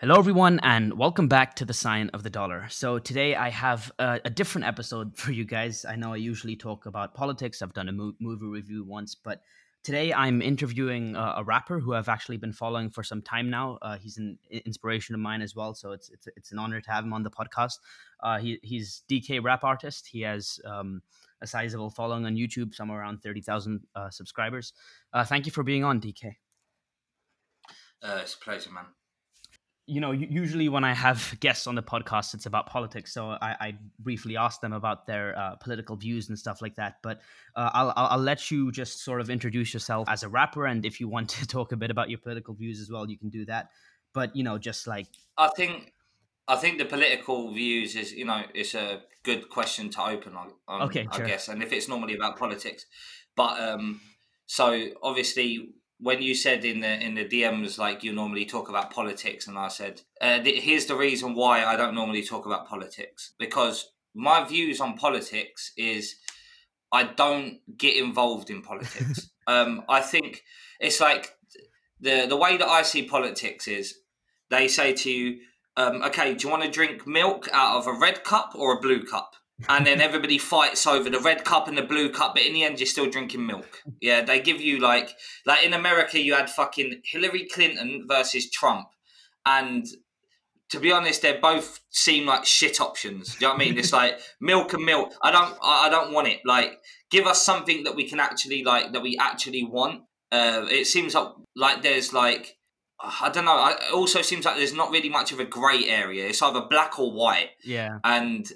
Hello, everyone, and welcome back to the Sign of the Dollar. So, today I have a, a different episode for you guys. I know I usually talk about politics, I've done a mo- movie review once, but today I'm interviewing a rapper who I've actually been following for some time now. Uh, he's an inspiration of mine as well, so it's, it's, it's an honor to have him on the podcast. Uh, he, he's DK Rap Artist. He has um, a sizable following on YouTube, somewhere around 30,000 uh, subscribers. Uh, thank you for being on, DK. Uh, it's a pleasure, man you know, usually when I have guests on the podcast, it's about politics. So I, I briefly ask them about their uh, political views and stuff like that. But uh, I'll, I'll let you just sort of introduce yourself as a rapper, and if you want to talk a bit about your political views as well, you can do that. But you know, just like I think, I think the political views is you know it's a good question to open on. on okay, sure. I guess, and if it's normally about politics, but um, so obviously when you said in the in the DMs like you normally talk about politics, and I said, uh, th- here's the reason why I don't normally talk about politics because my views on politics is I don't get involved in politics. um, I think it's like the the way that I see politics is they say to you, um, okay, do you want to drink milk out of a red cup or a blue cup? And then everybody fights over the red cup and the blue cup, but in the end, you're still drinking milk. Yeah, they give you like, like in America, you had fucking Hillary Clinton versus Trump, and to be honest, they both seem like shit options. Do you know what I mean? It's like milk and milk. I don't, I don't want it. Like, give us something that we can actually like, that we actually want. Uh, it seems like like there's like. I don't know. It also seems like there's not really much of a grey area. It's either black or white. Yeah. And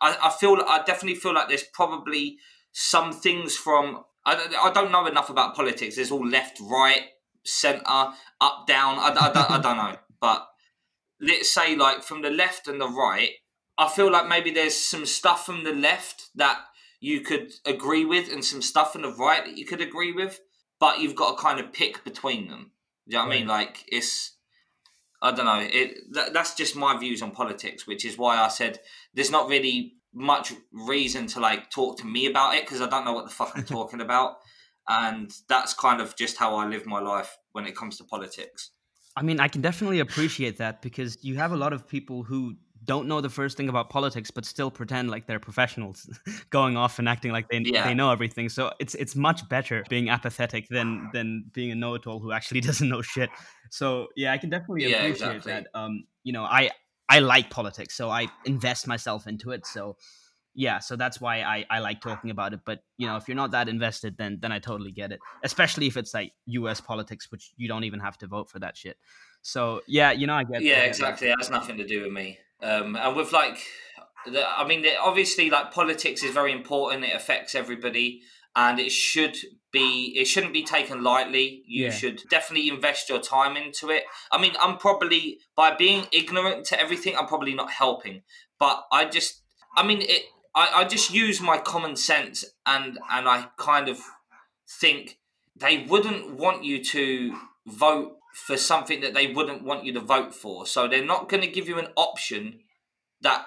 I, I feel I definitely feel like there's probably some things from I, I don't know enough about politics. There's all left, right, center, up, down. I, I, don't, I don't know, but let's say like from the left and the right, I feel like maybe there's some stuff from the left that you could agree with, and some stuff from the right that you could agree with, but you've got to kind of pick between them. Do you know what. I mean? Like it's I don't know. It that, that's just my views on politics, which is why I said there's not really much reason to like talk to me about it because I don't know what the fuck I'm talking about, and that's kind of just how I live my life when it comes to politics. I mean, I can definitely appreciate that because you have a lot of people who don't know the first thing about politics but still pretend like they're professionals going off and acting like they, yeah. they know everything so it's it's much better being apathetic than than being a know-it-all who actually doesn't know shit so yeah i can definitely yeah, appreciate exactly. that um you know i i like politics so i invest myself into it so yeah so that's why i i like talking about it but you know if you're not that invested then then i totally get it especially if it's like us politics which you don't even have to vote for that shit so yeah you know i get yeah exactly that has nothing to do with me um, and with like, the, I mean, obviously, like politics is very important. It affects everybody, and it should be. It shouldn't be taken lightly. You yeah. should definitely invest your time into it. I mean, I'm probably by being ignorant to everything, I'm probably not helping. But I just, I mean, it. I, I just use my common sense, and and I kind of think they wouldn't want you to vote for something that they wouldn't want you to vote for. So they're not going to give you an option that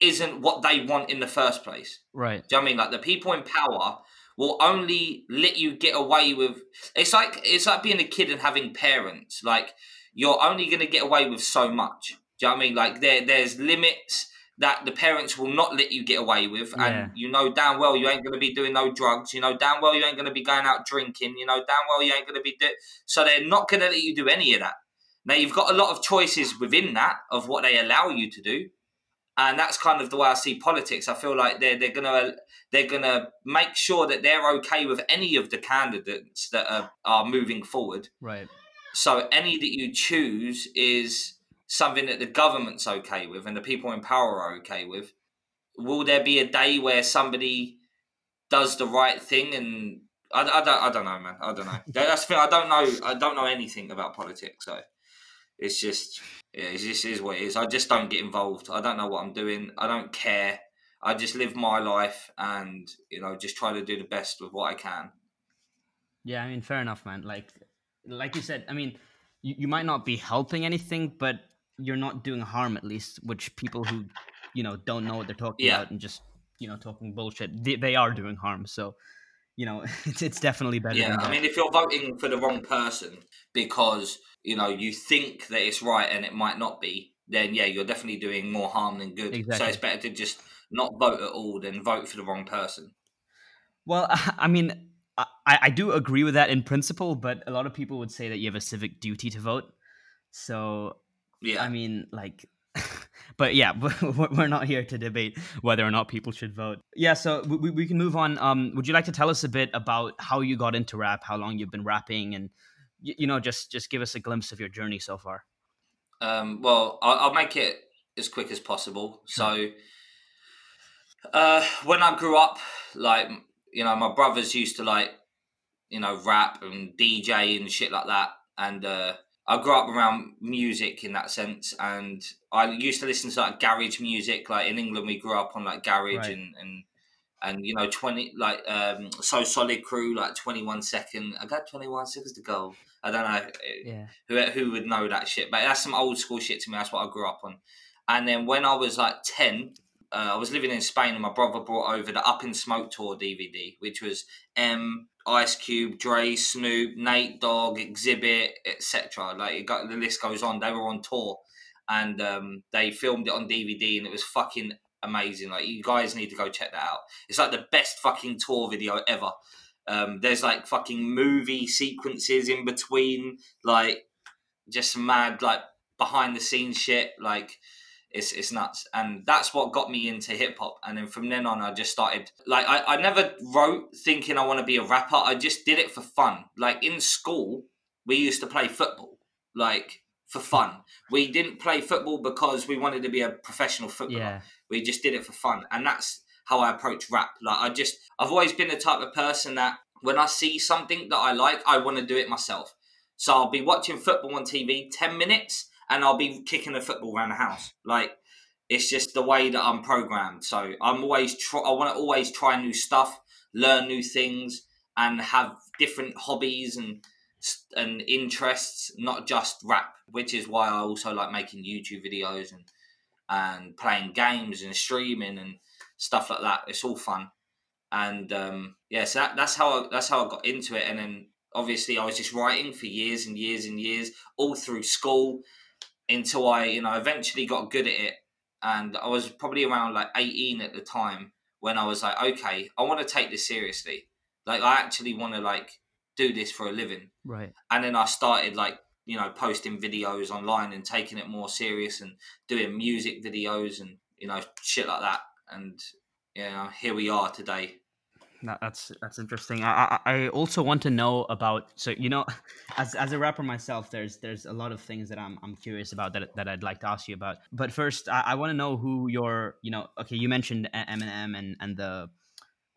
isn't what they want in the first place. Right. Do you know I mean? Like the people in power will only let you get away with it's like it's like being a kid and having parents. Like you're only gonna get away with so much. Do you know what I mean? Like there there's limits that the parents will not let you get away with, yeah. and you know damn well you ain't going to be doing no drugs. You know damn well you ain't going to be going out drinking. You know damn well you ain't going to be do- so they're not going to let you do any of that. Now you've got a lot of choices within that of what they allow you to do, and that's kind of the way I see politics. I feel like they're they're gonna they're gonna make sure that they're okay with any of the candidates that are, are moving forward. Right. So any that you choose is something that the government's okay with and the people in power are okay with, will there be a day where somebody does the right thing and I, I, don't, I don't know, man. I don't know. That's the thing. I don't know. I don't know anything about politics. So it's just, yeah, it just is what it is. I just don't get involved. I don't know what I'm doing. I don't care. I just live my life and you know just try to do the best with what I can. Yeah, I mean, fair enough, man. Like, like you said, I mean, you, you might not be helping anything, but you're not doing harm at least which people who you know don't know what they're talking yeah. about and just you know talking bullshit they, they are doing harm so you know, it's it's definitely better. Yeah, I mean, if you're voting for the wrong person because you know you think that it's right and it might not be, then yeah, you're definitely doing more harm than good. Exactly. So it's better to just not vote at all than vote for the wrong person. Well, I mean, I, I do agree with that in principle, but a lot of people would say that you have a civic duty to vote. So, yeah, I mean, like, but yeah, we're not here to debate whether or not people should vote. Yeah, so we, we can move on. Um, would you like to tell us a bit about how you got into rap, how long you've been rapping, and you know, just just give us a glimpse of your journey so far? Um, well, I'll, I'll make it as quick as possible. So, uh, when I grew up, like you know, my brothers used to like, you know, rap and DJ and shit like that, and uh, I grew up around music in that sense, and I used to listen to like garage music. Like in England, we grew up on like garage right. and and and you know twenty like um so solid crew like twenty one second. I got twenty one seconds to go. I don't know yeah. who who would know that shit, but that's some old school shit to me. That's what I grew up on. And then when I was like ten, uh, I was living in Spain, and my brother brought over the Up in Smoke tour DVD, which was M, Ice Cube, Dre, Snoop, Nate Dogg, Xzibit, etc. Like it got the list goes on. They were on tour, and um, they filmed it on DVD, and it was fucking amazing. Like you guys need to go check that out. It's like the best fucking tour video ever. Um, there's like fucking movie sequences in between, like just mad like behind the scenes shit. Like it's it's nuts, and that's what got me into hip hop. And then from then on, I just started like I, I never wrote thinking I want to be a rapper. I just did it for fun. Like in school, we used to play football, like for fun. We didn't play football because we wanted to be a professional footballer. Yeah. We just did it for fun, and that's how I approach rap. Like I just I've always been the type of person that when I see something that I like, I want to do it myself. So I'll be watching football on TV, ten minutes and I'll be kicking a football around the house. Like it's just the way that I'm programmed. So I'm always try. I want to always try new stuff, learn new things, and have different hobbies and and interests, not just rap. Which is why I also like making YouTube videos and and playing games and streaming and stuff like that. It's all fun, and um, yeah, so that, that's how I, that's how I got into it. And then obviously I was just writing for years and years and years, all through school until I, you know, eventually got good at it. And I was probably around like 18 at the time when I was like, okay, I want to take this seriously. Like, I actually want to like do this for a living. Right. And then I started like, you know, posting videos online and taking it more serious and doing music videos and, you know, shit like that. And, you know, here we are today that's that's interesting. I, I also want to know about so you know, as as a rapper myself, there's there's a lot of things that I'm I'm curious about that that I'd like to ask you about. But first, I, I want to know who your you know okay you mentioned Eminem and and the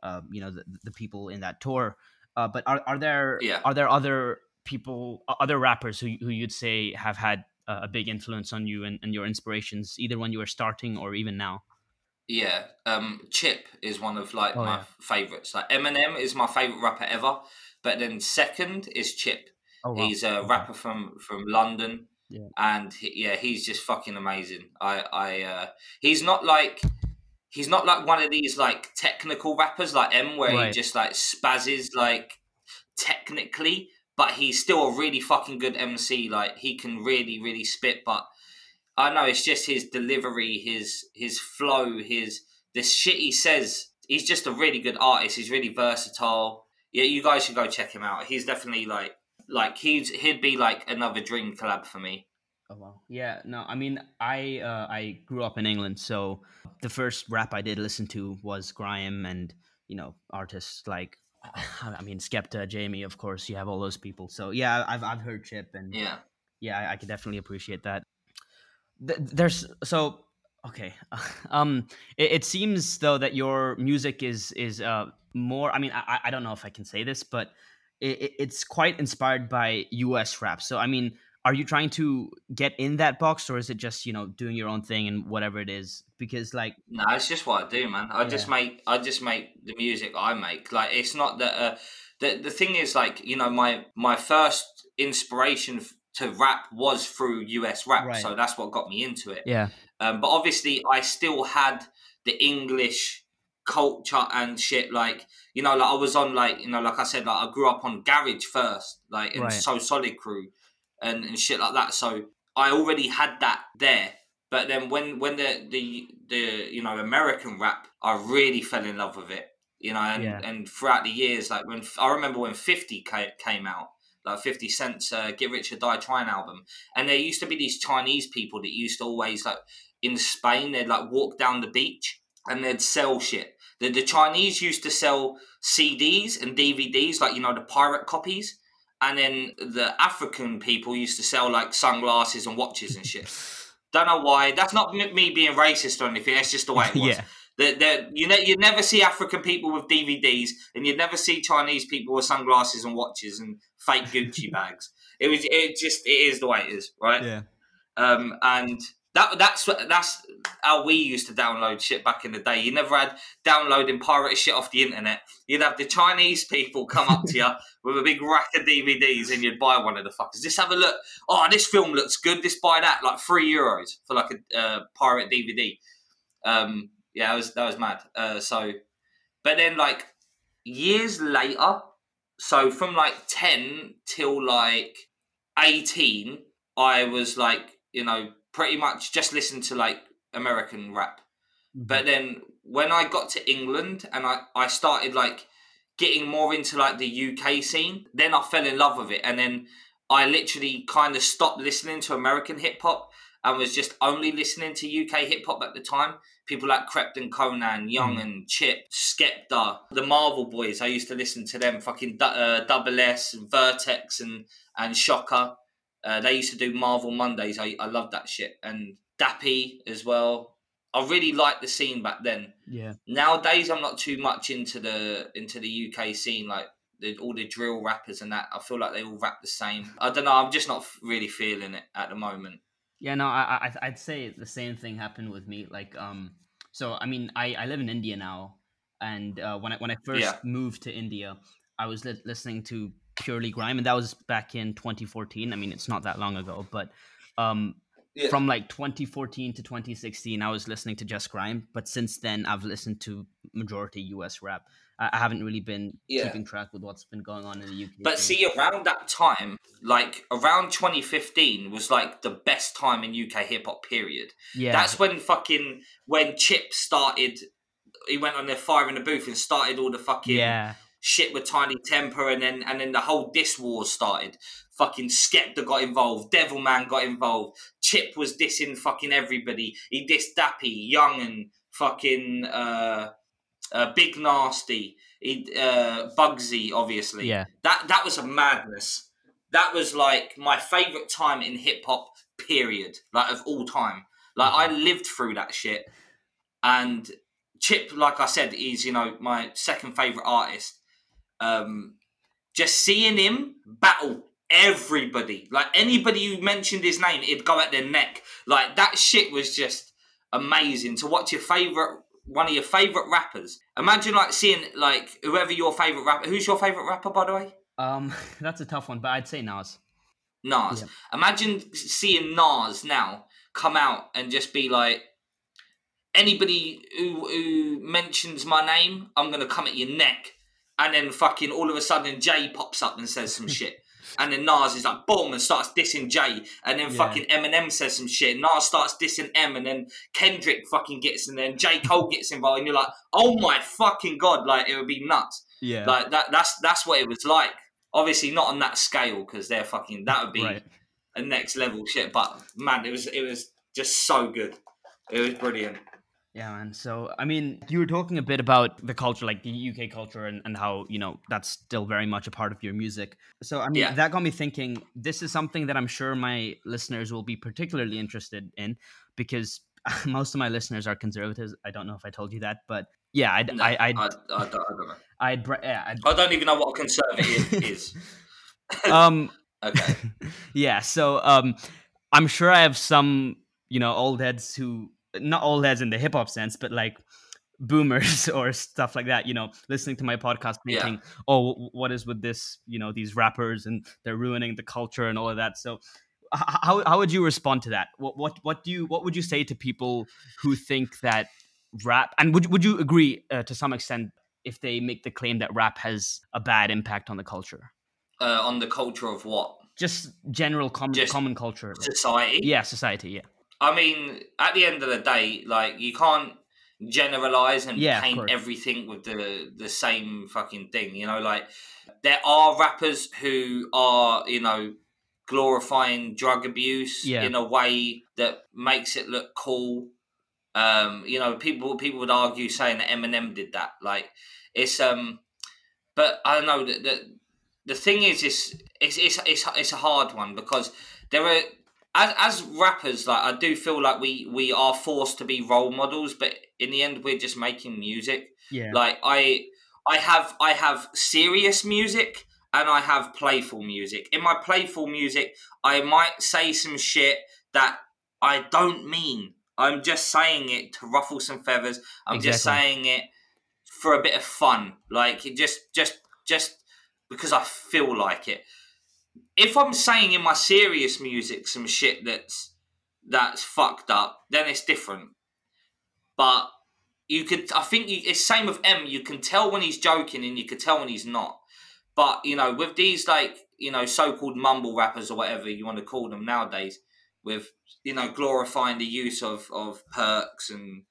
uh, you know the, the people in that tour. Uh, but are are there yeah. are there other people other rappers who who you'd say have had a big influence on you and, and your inspirations either when you were starting or even now? Yeah, um, Chip is one of like oh, my yeah. favorites. Like Eminem is my favorite rapper ever, but then second is Chip. Oh, wow. He's a rapper from from London, yeah. and he, yeah, he's just fucking amazing. I I uh, he's not like he's not like one of these like technical rappers like M, where right. he just like spazzes like technically, but he's still a really fucking good MC. Like he can really really spit, but I know it's just his delivery, his his flow, his the shit he says. He's just a really good artist. He's really versatile. Yeah, you guys should go check him out. He's definitely like like he's he'd be like another dream collab for me. Oh wow. Yeah, no, I mean I uh, I grew up in England, so the first rap I did listen to was Grime and, you know, artists like I mean Skepta, JME, of course, you have all those people. So yeah, I've I've heard Chip and yeah. Yeah, I, I could definitely appreciate that there's so okay. Um it, it, seems though that your music is is uh more i mean i i don't know if i can say this but it, it's quite inspired by us rap. So i mean are you trying to get in that box or is it just you know doing your own thing and whatever it is? Because like no it's just what i do man. I yeah. just make i just make the music i make. Like it's not that uh the, the thing is like you know my my first inspiration to rap was through US rap, right. so that's what got me into it. Yeah. Um, but obviously, I still had the English culture and shit. Like you know, like I was on like you know, like I said, like I grew up on Garage first, like and right. So Solid Crew, and and shit like that. So I already had that there. But then when when the the the you know American rap, I really fell in love with it. You know, and, yeah. and throughout the years, like when I remember when Fifty came out, like 50 Cent's uh, Get Rich or Die Trying album. And there used to be these Chinese people that used to always, like, in Spain, they'd like walk down the beach and they'd sell shit. The, the Chinese used to sell CDs and DVDs, like, you know, the pirate copies. And then the African people used to sell like sunglasses and watches and shit. Don't know why. That's not me being racist or anything. That's just the way it was. yeah. That you ne- you'd never see African people with DVDs, and you'd never see Chinese people with sunglasses and watches and fake Gucci bags. It was it just it is the way it is, right? Yeah. Um, and that that's that's how we used to download shit back in the day. You never had downloading pirate shit off the internet. You'd have the Chinese people come up to you with a big rack of DVDs, and you'd buy one of the fuckers. Just have a look. Oh, this film looks good. Just buy that, like three euros for like a uh, pirate DVD. Um, yeah, that was that was mad. Uh, so, but then like years later, so from like ten till like eighteen, I was like you know pretty much just listened to like American rap. Mm-hmm. But then when I got to England and I I started like getting more into like the UK scene, then I fell in love with it, and then I literally kind of stopped listening to American hip hop and was just only listening to UK hip hop at the time. People like Krept Konan, Young mm. and Chip, Skepta, the Marvel Boys. I used to listen to them, fucking uh, Double S, and Vertex, and and Shocker. Uh, they used to do Marvel Mondays. I I love that shit. And Dappy as well. I really liked the scene back then. Yeah. Nowadays, I'm not too much into the into the UK scene. Like the, all the drill rappers and that. I feel like they all rap the same. I don't know. I'm just not really feeling it at the moment. Yeah, no, I, I I'd say the same thing happened with me. Like, um, so I mean, I, I live in India now, and uh, when I when I first yeah. moved to India, I was li- listening to purely grime, and that was back in 2014. I mean, it's not that long ago, but um, yeah. from like 2014 to 2016, I was listening to just grime. But since then, I've listened to majority US rap. I haven't really been yeah. keeping track with what's been going on in the UK. But see, around that time, like around 2015, was like the best time in UK hip hop. Period. Yeah, that's when fucking when Chip started. He went on there fire in the booth and started all the fucking yeah. shit with Tinie Tempah, and then and then the whole diss wars started. Fucking Skepta got involved, Devilman got involved, Chip was dissing fucking everybody. He dissed Dappy, Young, and fucking. uh uh, Big Narstie, uh, Bugzy, obviously. Yeah. That that was a madness. That was like my favorite time in hip hop. Period. Like of all time. Like I lived through that shit, and Chip, like I said, is you know my second favorite artist. Um, just seeing him battle everybody, like anybody who mentioned his name, it'd go at their neck. Like that shit was just amazing to watch your favorite one of your favorite rappers. Imagine like seeing like whoever your favorite rapper. Who's your favorite rapper, by the way? Um, that's a tough one, but I'd say Nas. Nas. Yeah. Imagine seeing Nas now come out and just be like, anybody who who mentions my name, I'm gonna come at your neck. And then fucking all of a sudden Jay pops up and says some shit. And then Nas is like, boom, and starts dissing Jay. And then yeah. fucking Eminem says some shit. Nas starts dissing M. And then Kendrick fucking gets, and then J. Cole gets involved. And you're like, oh my fucking God. Like, it would be nuts. Yeah. Like, that, that's, that's what it was like. Obviously, not on that scale, because they're fucking, that would be right. a next level shit. But man, it was, it was just so good. It was brilliant. Yeah, man. So, I mean, you were talking a bit about the culture, like the UK culture, and, and how, you know, that's still very much a part of your music. So, I mean, yeah. that got me thinking this is something that I'm sure my listeners will be particularly interested in because most of my listeners are conservatives. I don't know if I told you that, but yeah, I'd, no, I, I'd, I, I, don't, I don't know. I'd, yeah, I'd, I do not even know what a conservative is. um, okay. yeah. So, um, I'm sure I have some, you know, old heads who not old heads in the hip hop sense, but like boomers or stuff like that, you know, listening to my podcast thinking, yeah. oh, what is with this, you know, these rappers and they're ruining the culture and all of that. So how, how would you respond to that? What, what, what do you, what would you say to people who think that rap and would would you agree uh, to some extent if they make the claim that rap has a bad impact on the culture? Uh, on the culture of what? Just general common Just common culture. Society. Yeah, society. Yeah. I mean, at the end of the day, like you can't generalize and yeah, paint everything with the the same fucking thing. You know, like there are rappers who are, you know, glorifying drug abuse yeah. in a way that makes it look cool. Um, you know, people people would argue saying that Eminem did that. Like it's um, but I don't know that the, the thing is, it's, it's it's it's it's a hard one because there are as as rappers, like I do feel like we we are forced to be role models, but in the end, we're just making music. Yeah. Like I I have I have serious music and I have playful music. In my playful music, I might say some shit that I don't mean. I'm just saying it to ruffle some feathers. I'm exactly. just saying it for a bit of fun. Like just just just because I feel like it if I'm saying in my serious music some shit that's that's fucked up, then it's different. But you could, I think you, it's same with M. You can tell when he's joking, and you can tell when he's not. But you know, with these like you know so-called mumble rappers or whatever you want to call them nowadays, with you know glorifying the use of of perks and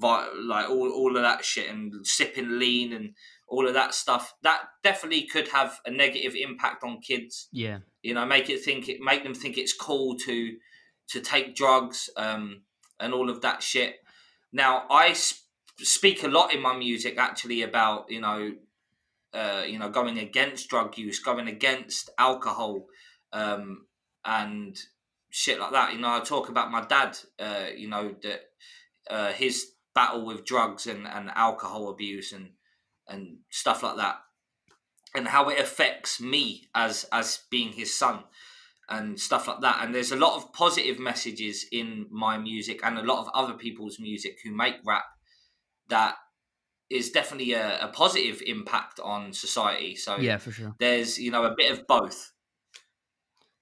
like all all of that shit and sipping lean and all of that stuff that definitely could have a negative impact on kids. Yeah. You know make it think it make them think it's cool to to take drugs um and all of that shit. Now i sp- speak a lot in my music actually about you know uh you know going against drug use going against alcohol um and shit like that. You know i talk about my dad uh you know that uh his battle with drugs and and alcohol abuse and and stuff like that and how it affects me as as being his son and stuff like that and there's a lot of positive messages in my music and a lot of other people's music who make rap that is definitely a, a positive impact on society so yeah for sure there's you know a bit of both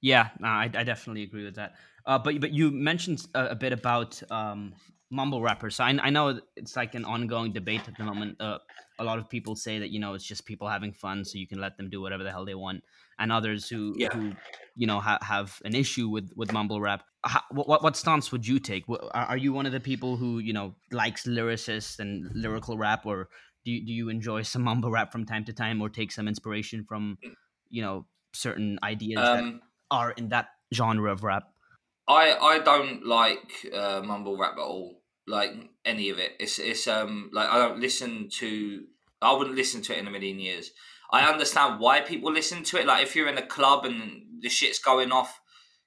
yeah no, I, I definitely agree with that uh, but but you mentioned a, a bit about um, mumble rappers. So I, I know it's like an ongoing debate at the moment. Uh, a lot of people say that you know it's just people having fun, so you can let them do whatever the hell they want, and others who yeah. who you know ha- have an issue with with mumble rap. How, what what stance would you take? Are you one of the people who you know likes lyricists and lyrical rap, or do you, do you enjoy some mumble rap from time to time, or take some inspiration from you know certain ideas um, that are in that genre of rap? I I don't like uh, mumble rap at all like any of it. It's it's um like I don't listen to. I wouldn't listen to it in a million years. I understand why people listen to it. Like if you're in a club and the shit's going off,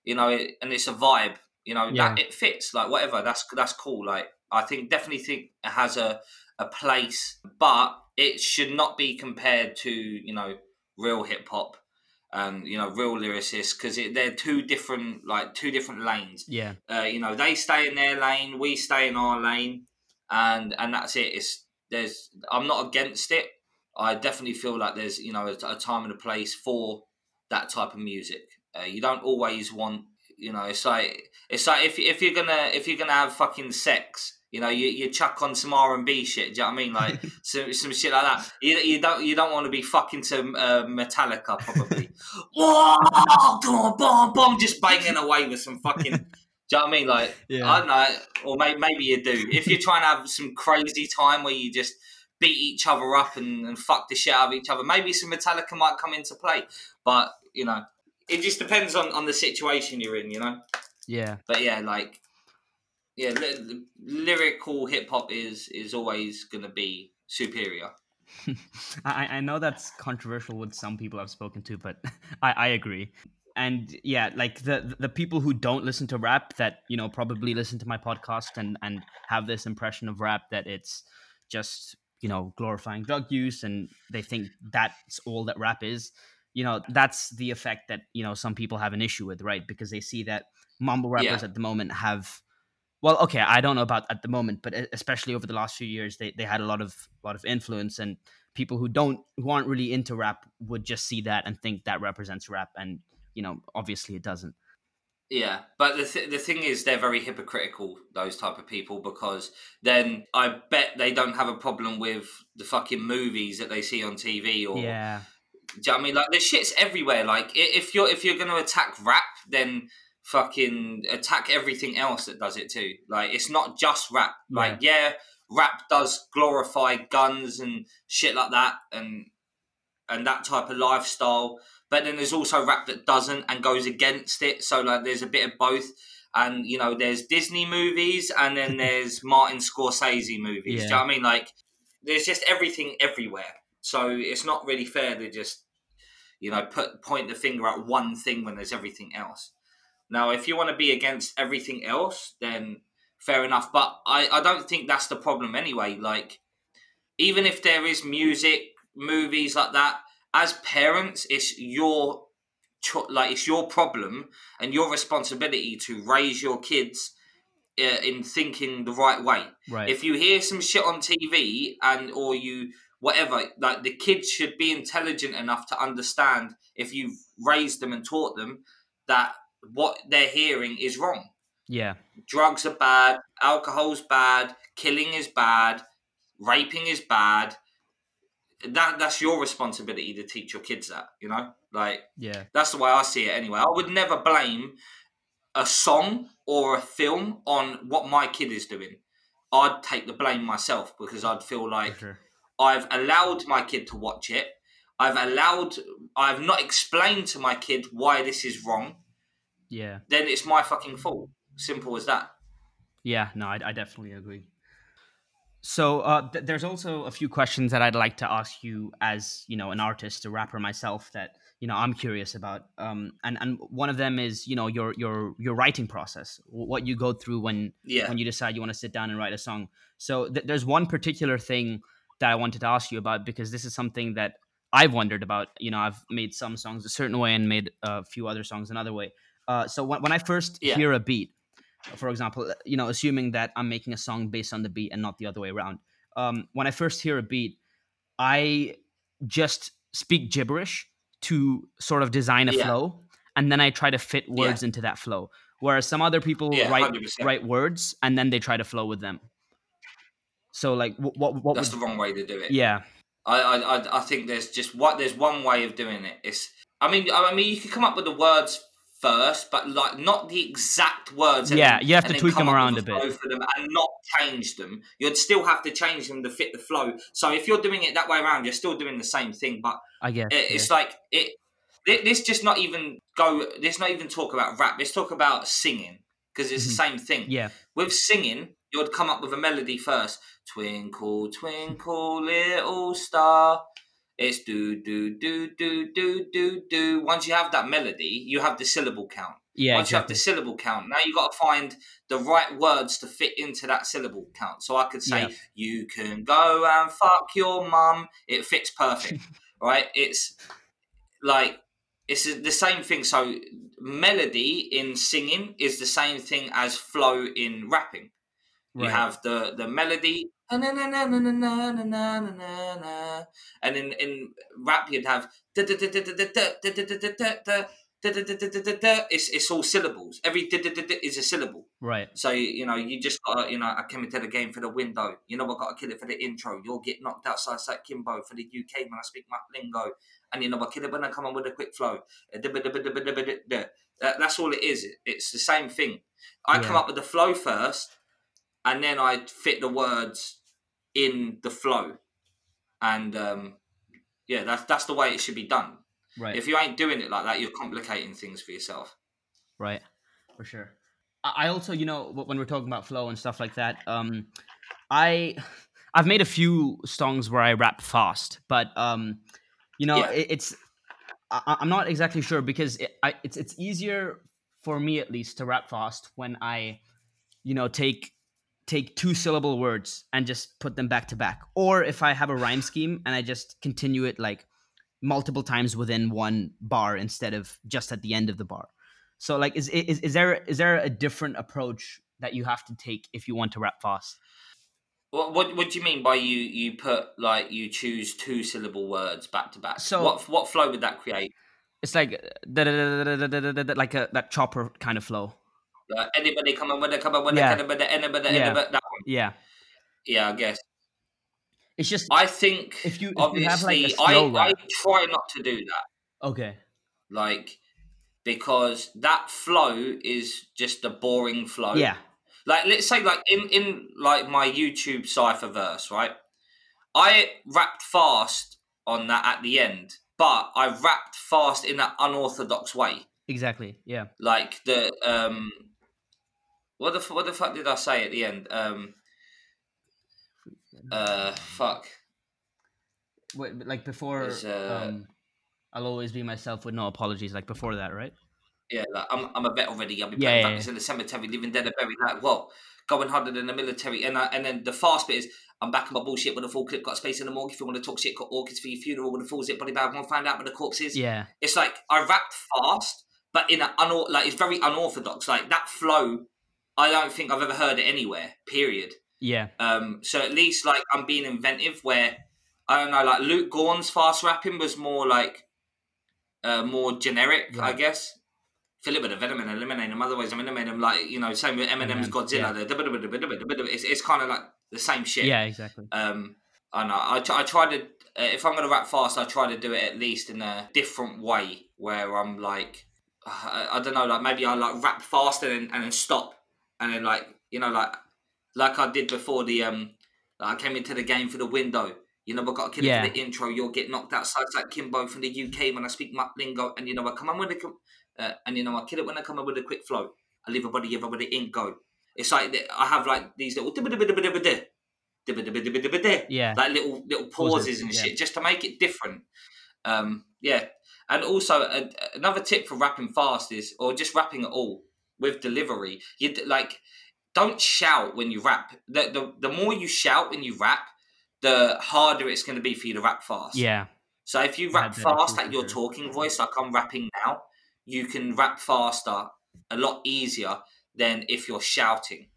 you know, and it's a vibe, you know, yeah. that it fits. Like whatever, that's that's cool. Like I think definitely think it has a a place, but it should not be compared to you know real hip hop and you know real lyricists because they're two different like two different lanes. Yeah, uh, you know they stay in their lane, we stay in our lane, and and that's it. It's there's I'm not against it. I definitely feel like there's you know a, a time and a place for that type of music. Uh, you don't always want you know it's like it's like if if you're gonna if you're gonna have fucking sex you know, you, you chuck on some R and B shit. Do you know what I mean? Like some, some shit like that. You, you don't you don't want to be fucking to uh, Metallica probably. Whoa, on, boom, boom, just banging away with some fucking. Do you know what I mean? Like yeah. I don't know, or maybe, maybe you do. If you're trying to have some crazy time where you just beat each other up and, and fuck the shit out of each other, maybe some Metallica might come into play. But you know, it just depends on on the situation you're in. You know. Yeah. But yeah, like yeah, li- lyrical hip hop is is always going to be superior. I, I know that's controversial with some people I've spoken to, but I, I agree. And yeah, like the the people who don't listen to rap that you know probably listen to my podcast and and have this impression of rap that it's just you know glorifying drug use and they think that's all that rap is. You know that's the effect that you know some people have an issue with, right? Because they see that mumble rappers yeah. at the moment have well okay i don't know about at the moment but especially over the last few years they, they had a lot of lot of influence and people who don't who aren't really into rap would just see that and think that represents rap and you know obviously it doesn't Yeah, but the th- the thing is, they're very hypocritical. Those type of people, because then I bet they don't have a problem with the fucking movies that they see on TV or yeah. Do you know I mean? Like, the shit's everywhere. Like, if you're if you're going to attack rap, then fucking attack everything else that does it too. Like, it's not just rap. Like, yeah, rap does glorify guns and shit like that, and and that type of lifestyle. But then there's also rap that doesn't and goes against it. So like there's a bit of both. And you know, there's Disney movies and then there's Martin Scorsese movies. Yeah. Do you know what I mean? Like there's just everything everywhere. So it's not really fair to just, you know, put point the finger at one thing when there's everything else. Now, if you want to be against everything else, then fair enough. But I, I don't think that's the problem anyway. Like, even if there is music, movies like that, as parents, it's your like it's your problem and your responsibility to raise your kids uh, in thinking the right way. Right. If you hear some shit on TV and or you whatever, like the kids should be intelligent enough to understand if you've raised them and taught them that what they're hearing is wrong. Yeah. Drugs are bad, alcohol's bad, killing is bad, raping is bad, that that's your responsibility to teach your kids that you know? Like yeah. that's the way i see it anyway. I would never blame a song or a film on what my kid is doing. I'd take the blame myself because i'd feel like sure. i've allowed my kid to watch it. I've allowed i've not explained to my kid why this is wrong. Yeah. Then it's my fucking fault. Simple as that. Yeah no i, I definitely agree so uh, th- there's also a few questions that I'd like to ask you as you know an artist, a rapper myself that you know I'm curious about. Um, and and one of them is you know your your your writing process, what you go through when yeah. when you decide you want to sit down and write a song. So th- there's one particular thing that I wanted to ask you about because this is something that I've wondered about. You know, I've made some songs a certain way and made a few other songs another way. Uh, so when, when I first yeah. hear a beat, for example, you know, assuming that I'm making a song based on the beat and not the other way around. Um, when I first hear a beat, I just speak gibberish to sort of design a yeah. flow, and then I try to fit words yeah. into that flow. Whereas some other people yeah, write 100%. write words and then they try to flow with them. So like, what what, what that's would, the wrong way to do it. Yeah, I, I I think there's just what there's one way of doing it. It's I mean I mean you could come up with the words first, but like not the exact words. Yeah, then, you have to tweak them around a bit for them and not change them. You'd still have to change them to fit the flow. So if you're doing it that way around, you're still doing the same thing. But I guess it, it's yeah. like it. This just not even go. Let's not even talk about rap. Let's talk about singing because it's mm-hmm. the same thing. Yeah. With singing, you'd come up with a melody first. Twinkle, twinkle, little star. It's do do do do do do do. Once you have that melody, you have the syllable count. Yeah. Once exactly. you have the syllable count, now you got to find the right words to fit into that syllable count. So I could say, yeah. "You can go and fuck your mum." It fits perfect, right? It's like it's the same thing. So melody in singing is the same thing as flow in rapping. Right. You have the the melody, and in in rap you'd have it's it's all syllables. Every is a syllable. Right. So you know you just gotta, you know I came into the game for the window. You know I got to kill it for the intro. You'll get knocked outside like Kimbo for the UK when I speak my lingo. And you know I kill it when I come on with a quick flow. That's all it is. It's the same thing. I come up with the flow first and then I fit the words in the flow, and um, yeah, that's that's the way it should be done. Right. If you ain't doing it like that, you're complicating things for yourself. Right. For sure. I also, you know, when we're talking about flow and stuff like that, um, I I've made a few songs where I rap fast, but um, you know, yeah. it, it's I, am not exactly sure because it, I, it's it's easier for me at least to rap fast when I, you know, take take two syllable words and just put them back to back or if i have a rhyme scheme and i just continue it like multiple times within one bar instead of just at the end of the bar so like is is, is there is there a different approach that you have to take if you want to rap fast what, what what do you mean by you you put like you choose two syllable words back to back so what what flow would that create It's like like a that chopper kind of flow. Anybody coming with it, coming with yeah. it, anybody, anybody, yeah. anybody, that one. Yeah. Yeah, I guess. It's just. I think if you if obviously you like I, I try not to do that. Okay. Like because that flow is just a boring flow. Yeah. Like let's say like in in like my YouTube cipher verse, right? I rapped fast on that at the end, but I rapped fast in that unorthodox way. Exactly. Yeah. Like the um, what the what the fuck did I say at the end? Um, uh, fuck. Wait, like before, uh, um, I'll always be myself with no apologies. Like before that, right? Yeah, like I'm, I'm a vet already. I'll be yeah, yeah, yeah. in the cemetery, living dead and buried. Like, well, going harder than the military. And I, and then the fast bit is, I'm back in my bullshit with a full clip, got space in the morgue. If you want to talk shit, got orchids for your funeral with a full zip body bag. Want to find out where the corpse is? Yeah. It's like I rap fast, but in a unor- like it's very unorthodox. Like that flow, I don't think I've ever heard it anywhere. Period. Yeah. Um. So at least like I'm being inventive. Where I don't know, like Luke Gorn's fast rapping was more like, uh, more generic, yeah. I guess fill it with a venom and eliminate them. Otherwise, I'm eliminating them like you know, same with Eminem's Godzilla. Yeah. It's, it's kind of like the same shit. Yeah, exactly. Um, I know. I, I try to uh, if I'm gonna rap fast, I try to do it at least in a different way where I'm like, I, I don't know, like maybe I like rap fast and then, and then stop and then like you know like like I did before the um like I came into the game for the window. You know, I got a kid yeah. for the intro. You'll get knocked out. outside like Kimbo from the UK when I speak my lingo, and you know, I come on with the uh, and you know, I kill it when I come up with a quick flow. I leave everybody, give everybody ink go. It's like I have like these little yeah, like little little pauses and shit, just to make it different. Um, yeah, and also uh, another tip for rapping fast is, or just rapping at all with delivery. You like don't shout when you rap. The, the the more you shout when you rap, the harder it's going to be for you to rap fast. Yeah. So if you rap fast like your talking voice, like I'm rapping now, you can rap faster a lot easier than if you're shouting.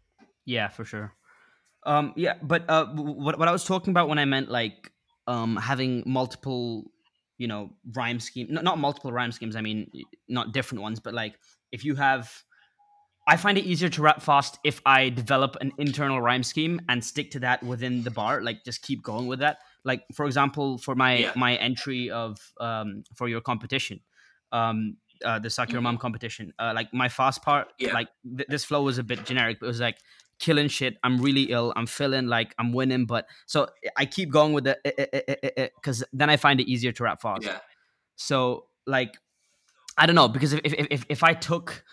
Yeah, for sure. Um, yeah, but uh, what what I was talking about when I meant like um having multiple, you know, rhyme scheme, not, not multiple rhyme schemes. I mean, not different ones, but like if you have, I find it easier to rap fast if I develop an internal rhyme scheme and stick to that within the bar. Like just keep going with that. Like for example, for my yeah. my entry of um for your competition, um uh, the Suck Your Mom mm-hmm. competition. Uh, like my fast part, yeah. like th- this flow was a bit generic, but it was like killing shit. I'm really ill. I'm feeling like I'm winning, but so I keep going with the because then I find it easier to rap fast. Yeah. So like, I don't know because if if if, if I took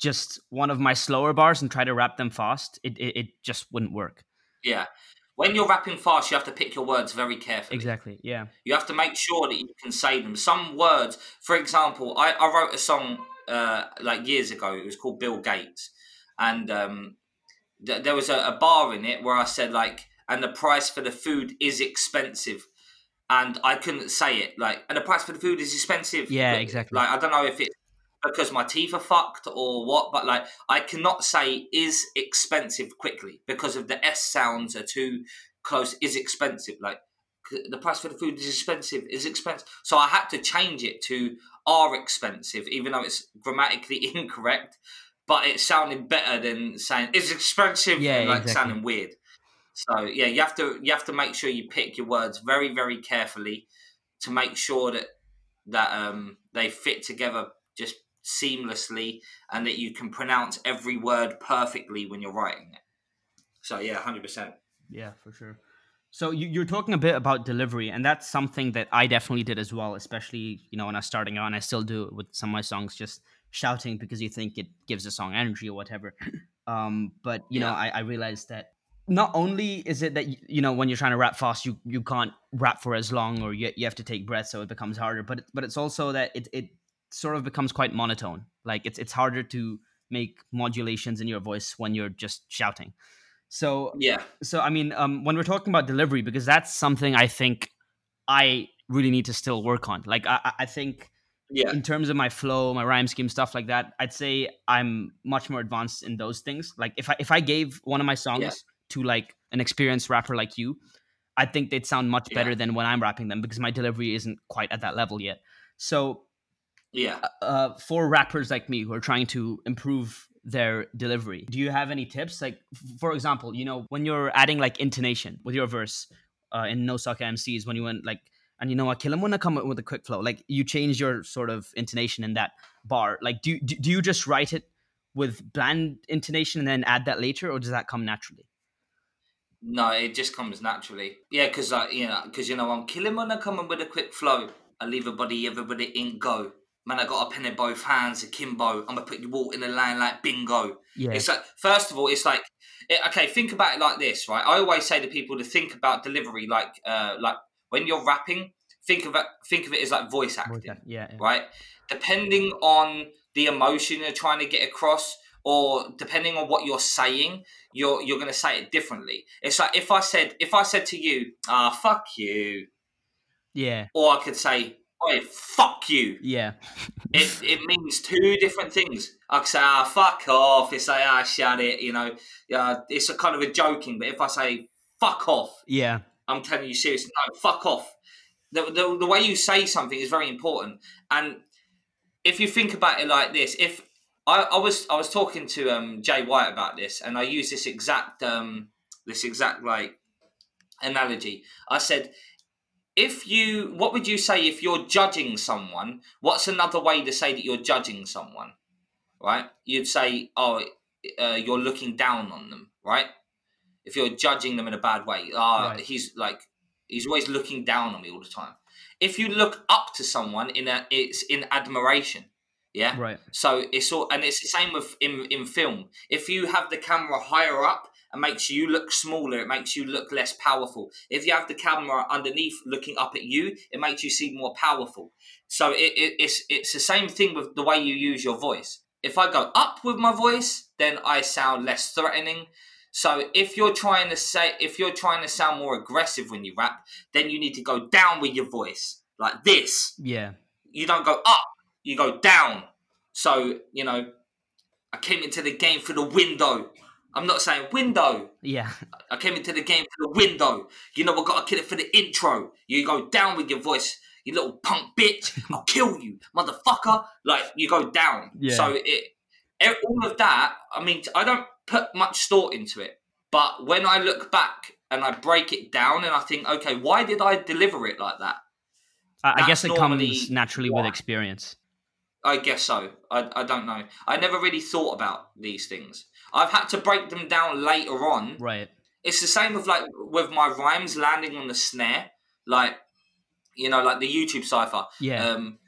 just one of my slower bars and try to rap them fast, it, it, it just wouldn't work. Yeah when you're rapping fast, you have to pick your words very carefully. Exactly. Yeah. You have to make sure that you can say them. Some words, for example, I, I wrote a song uh, like years ago. It was called Bill Gates, and um, th- there was a, a bar in it where I said like, and the price for the food is expensive. And I couldn't say it like, and the price for the food is expensive. Yeah, exactly. Like I don't know if it's because my teeth are fucked or what, but like I cannot say is expensive quickly because of the S sounds are too close. Is expensive like the price for the food is expensive is expensive so i had to change it to are expensive even though it's grammatically incorrect but it sounded better than saying it's expensive yeah like exactly. sounding weird so yeah you have to you have to make sure you pick your words very very carefully to make sure that that um they fit together just seamlessly and that you can pronounce every word perfectly when you're writing it. So yeah, hundred percent. Yeah, for sure. So you, are talking a bit about delivery, and that's something that I definitely did as well. Especially you know when I was starting out, and I still do it with some of my songs, just shouting because you think it gives a song energy or whatever. Um, but you yeah. know, I, I realized that not only is it that you know when you're trying to rap fast, you you can't rap for as long, or you, you have to take breath, so it becomes harder. But but it's also that it it sort of becomes quite monotone. Like it's it's harder to make modulations in your voice when you're just shouting. So yeah. So I mean, um, when we're talking about delivery, because that's something I think I really need to still work on. Like I, I think yeah. in terms of my flow, my rhyme scheme, stuff like that, I'd say I'm much more advanced in those things. Like if I if I gave one of my songs yeah. to like an experienced rapper like you, I think they'd sound much better yeah. than when I'm rapping them because my delivery isn't quite at that level yet. So Yeah. Uh, uh, for rappers like me who are trying to improve their delivery, do you have any tips? Like, for example, you know, when you're adding like intonation with your verse uh, in No Sucker MCs, when you went like, and you know what, Kill him wanna come up with a quick flow, like you change your sort of intonation in that bar. Like, do do you just write it with bland intonation and then add that later, or does that come naturally? No, it just comes naturally. Yeah, because I you know, because you know, I'm killing when I come up with a quick flow. I leave everybody, everybody in go. Man, I got a pen in both hands, a kimbo. I'm gonna put you all in a line like bingo. Yeah. It's like first of all, it's like it, okay. Think about it like this, right? I always say to people to think about delivery like uh like when you're rapping. Think of it. Think of it as like voice acting. Voice, yeah, yeah. Right. Depending on the emotion you're trying to get across, or depending on what you're saying, you're you're going to say it differently. It's like if I said if I said to you, "Ah, fuck you," yeah, or I could say, "Oh, fuck you," yeah. it it means two different things. I could say, "Ah, fuck off." It's like, "Ah, shut it," you know. Yeah, it's a kind of a joking. But if I say, "Fuck off," yeah, I'm telling you seriously. No, fuck off. The, the, the way you say something is very important, and if you think about it like this, if I, I was I was talking to um, Jay White about this, and I used this exact um, this exact like analogy. I said, if you, what would you say if you're judging someone? What's another way to say that you're judging someone? Right? You'd say, oh, uh, you're looking down on them, right? If you're judging them in a bad way, ah, right. he's like he's always looking down on me all the time. If you look up to someone in a, it's in admiration. Yeah. Right. So it's all, and it's the same with in in film. If you have the camera higher up, it makes you look smaller. It makes you look less powerful. If you have the camera underneath, looking up at you, it makes you seem more powerful. So it, it, it's it's the same thing with the way you use your voice. If I go up with my voice, then I sound less threatening. So if you're trying to say, if you're trying to sound more aggressive when you rap, then you need to go down with your voice like this. Yeah. You don't go up you go down. So, you know, I came into the game for the window. I'm not saying window. Yeah. I came into the game for the window. You know, I got to kill it for the intro. You go down with your voice, you little punk bitch. I'll kill you, motherfucker. Like, you go down. Yeah. So, it, all of that, I mean, I don't put much thought into it. But when I look back and I break it down and I think, okay, why did I deliver it like that? I guess it comes naturally with experience. I guess so. I, I don't know. I never really thought about these things. I've had to break them down later on. Right. It's the same with like with my rhymes landing on the snare, like you know, like the YouTube cipher. Yeah. Um,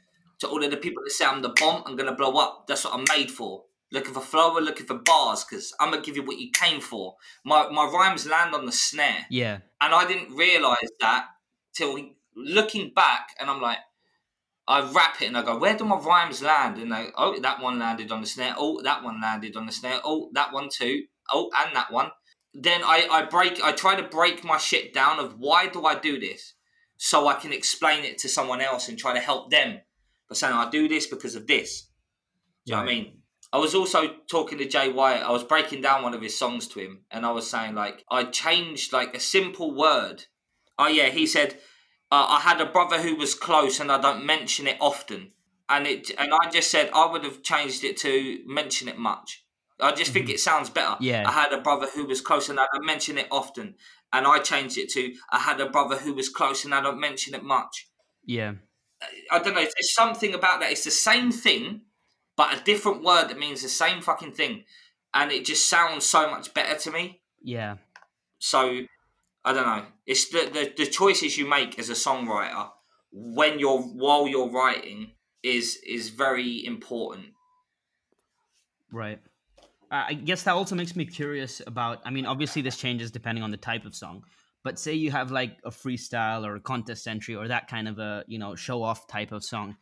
to all of the people that say I'm the bomb, I'm gonna blow up. That's what I'm made for. Looking for flow, looking for bars, because I'm gonna give you what you came for. My my rhymes land on the snare. Yeah. And I didn't realize that till looking back, and I'm like, I rap it and I go, where do my rhymes land? And I, oh, that one landed on the snare. Oh, that one landed on the snare. Oh, that one too. Oh, and that one. Then I, I break, I try to break my shit down of why do I do this? So I can explain it to someone else and try to help them by saying, I do this because of this. Do you know what I mean? I was also talking to Jay White. I was breaking down one of his songs to him, and I was saying like I changed like a simple word. Oh yeah, he said uh, I had a brother who was close, and I don't mention it often. And it, and I just said I would have changed it to mention it much. I just think mm-hmm. it sounds better. Yeah. I had a brother who was close, and I don't mention it often. And I changed it to I had a brother who was close, and I don't mention it much. Yeah. I don't know. There's something about that. It's the same thing, but a different word that means the same fucking thing, and it just sounds so much better to me. Yeah. So I don't know. It's the, the, the choices you make as a songwriter when you're while you're writing is is very important. Right. I guess that also makes me curious about. I mean, obviously this changes depending on the type of song. But say you have like a freestyle or a contest entry or that kind of a you know show off type of song.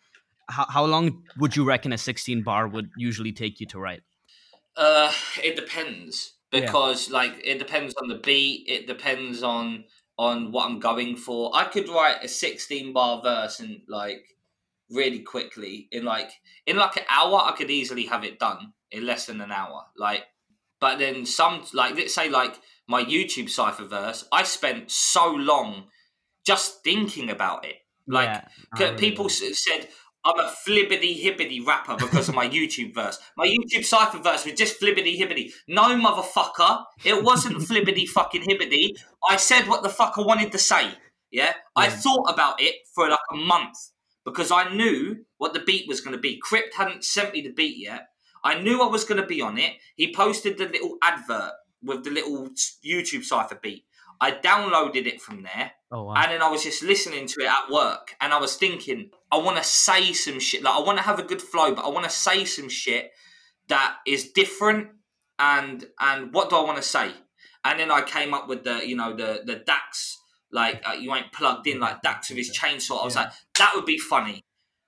How how long would you reckon a sixteen bar would usually take you to write? Uh, it depends because yeah. like it depends on the beat it depends on on what i'm going for. I could write a 16 bar verse and like really quickly. In like in like an hour i could easily have it done in less than an hour like but then some like let's say like my youtube cipher verse i spent so long just thinking about it. Like yeah, people said I'm a flibbity hibbity rapper because of my YouTube verse. My YouTube cipher verse was just flibbity hibbity. No, motherfucker, it wasn't flibbity fucking hibbity. I said what the fuck I wanted to say. Yeah? yeah? I thought about it for like a month because I knew what the beat was going to be. Crypt hadn't sent me the beat yet. I knew I was going to be on it. He posted the little advert with the little YouTube cipher beat. I downloaded it from there. Oh, wow. And then I was just listening to it at work. And I was thinking, I want to say some shit. Like, I want to have a good flow, but I want to say some shit that is different. And and what do I want to say? And then I came up with the, you know, the the Dax, like, uh, you ain't plugged in like Dax with his chainsaw. I was yeah. like, that would be funny.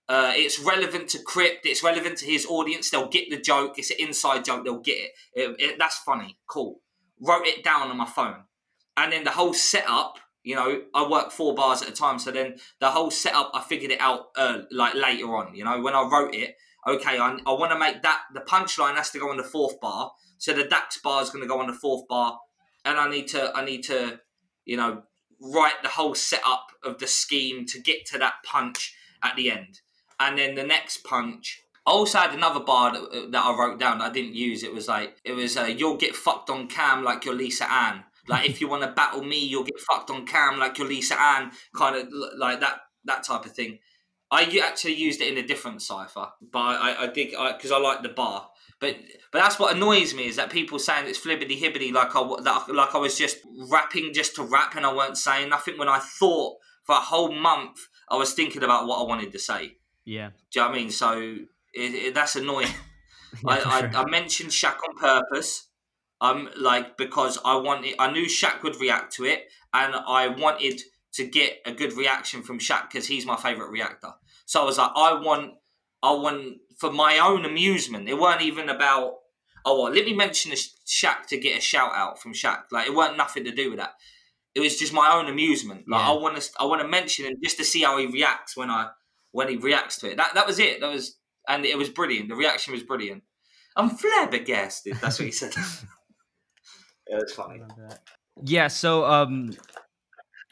Uh, it's relevant to Crypt. It's relevant to his audience. They'll get the joke. It's an inside joke. They'll get it. it, it that's funny. Cool. Wrote it down on my phone and then the whole setup you know i work four bars at a time so then the whole setup i figured it out uh, like later on you know when i wrote it okay i, I want to make that the punchline has to go on the fourth bar so the dax bar is going to go on the fourth bar and i need to i need to you know write the whole setup of the scheme to get to that punch at the end and then the next punch I also had another bar that, that I wrote down I didn't use. It was like it was uh, "You'll get fucked on cam like your Lisa Ann." Like if you want to battle me, you'll get fucked on cam like your Lisa Ann, kind of like that that type of thing. I actually used it in a different cipher, but I, I did because I, I like the bar. But but that's what annoys me is that people saying it's flibbity hibbity like I that, like I was just rapping just to rap and I weren't saying nothing. When I thought for a whole month I was thinking about what I wanted to say. Yeah, do you know what I mean? So it, it, that's annoying. yeah, I, sure. I, I mentioned Shaq on purpose um, like because I wanted, I knew Shaq would react to it, and I wanted to get a good reaction from Shaq because he's my favorite reactor. So I was like, I want, I want for my own amusement. It weren't even about, oh, well, let me mention Shaq to get a shout out from Shaq. Like it weren't nothing to do with that. It was just my own amusement. Like yeah. I want to, I want to mention him just to see how he reacts when I, when he reacts to it. That that was it. That was, and it was brilliant. The reaction was brilliant. I'm flabbergasted. That's what he said. Yeah, it's funny. Yeah, so um,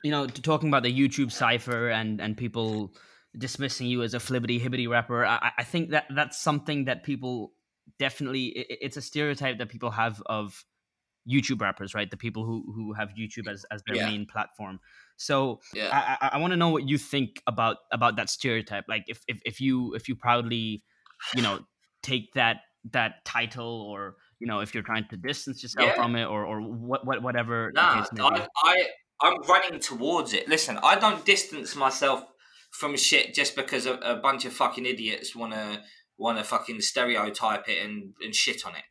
you know, talking about the YouTube cipher and and people dismissing you as a flibbity hibbity rapper, I, I think that that's something that people definitely it, it's a stereotype that people have of YouTube rappers, right? The people who who have YouTube as, as their yeah. main platform. So yeah. I, I, I want to know what you think about about that stereotype. Like if, if if you if you proudly, you know, take that that title or you know if you're trying to distance yourself yeah. from it or or what, what whatever nah, I, I i'm running towards it. Listen i don't distance myself from shit just because a, a bunch of fucking idiots want to want to fucking stereotype it and, and shit on it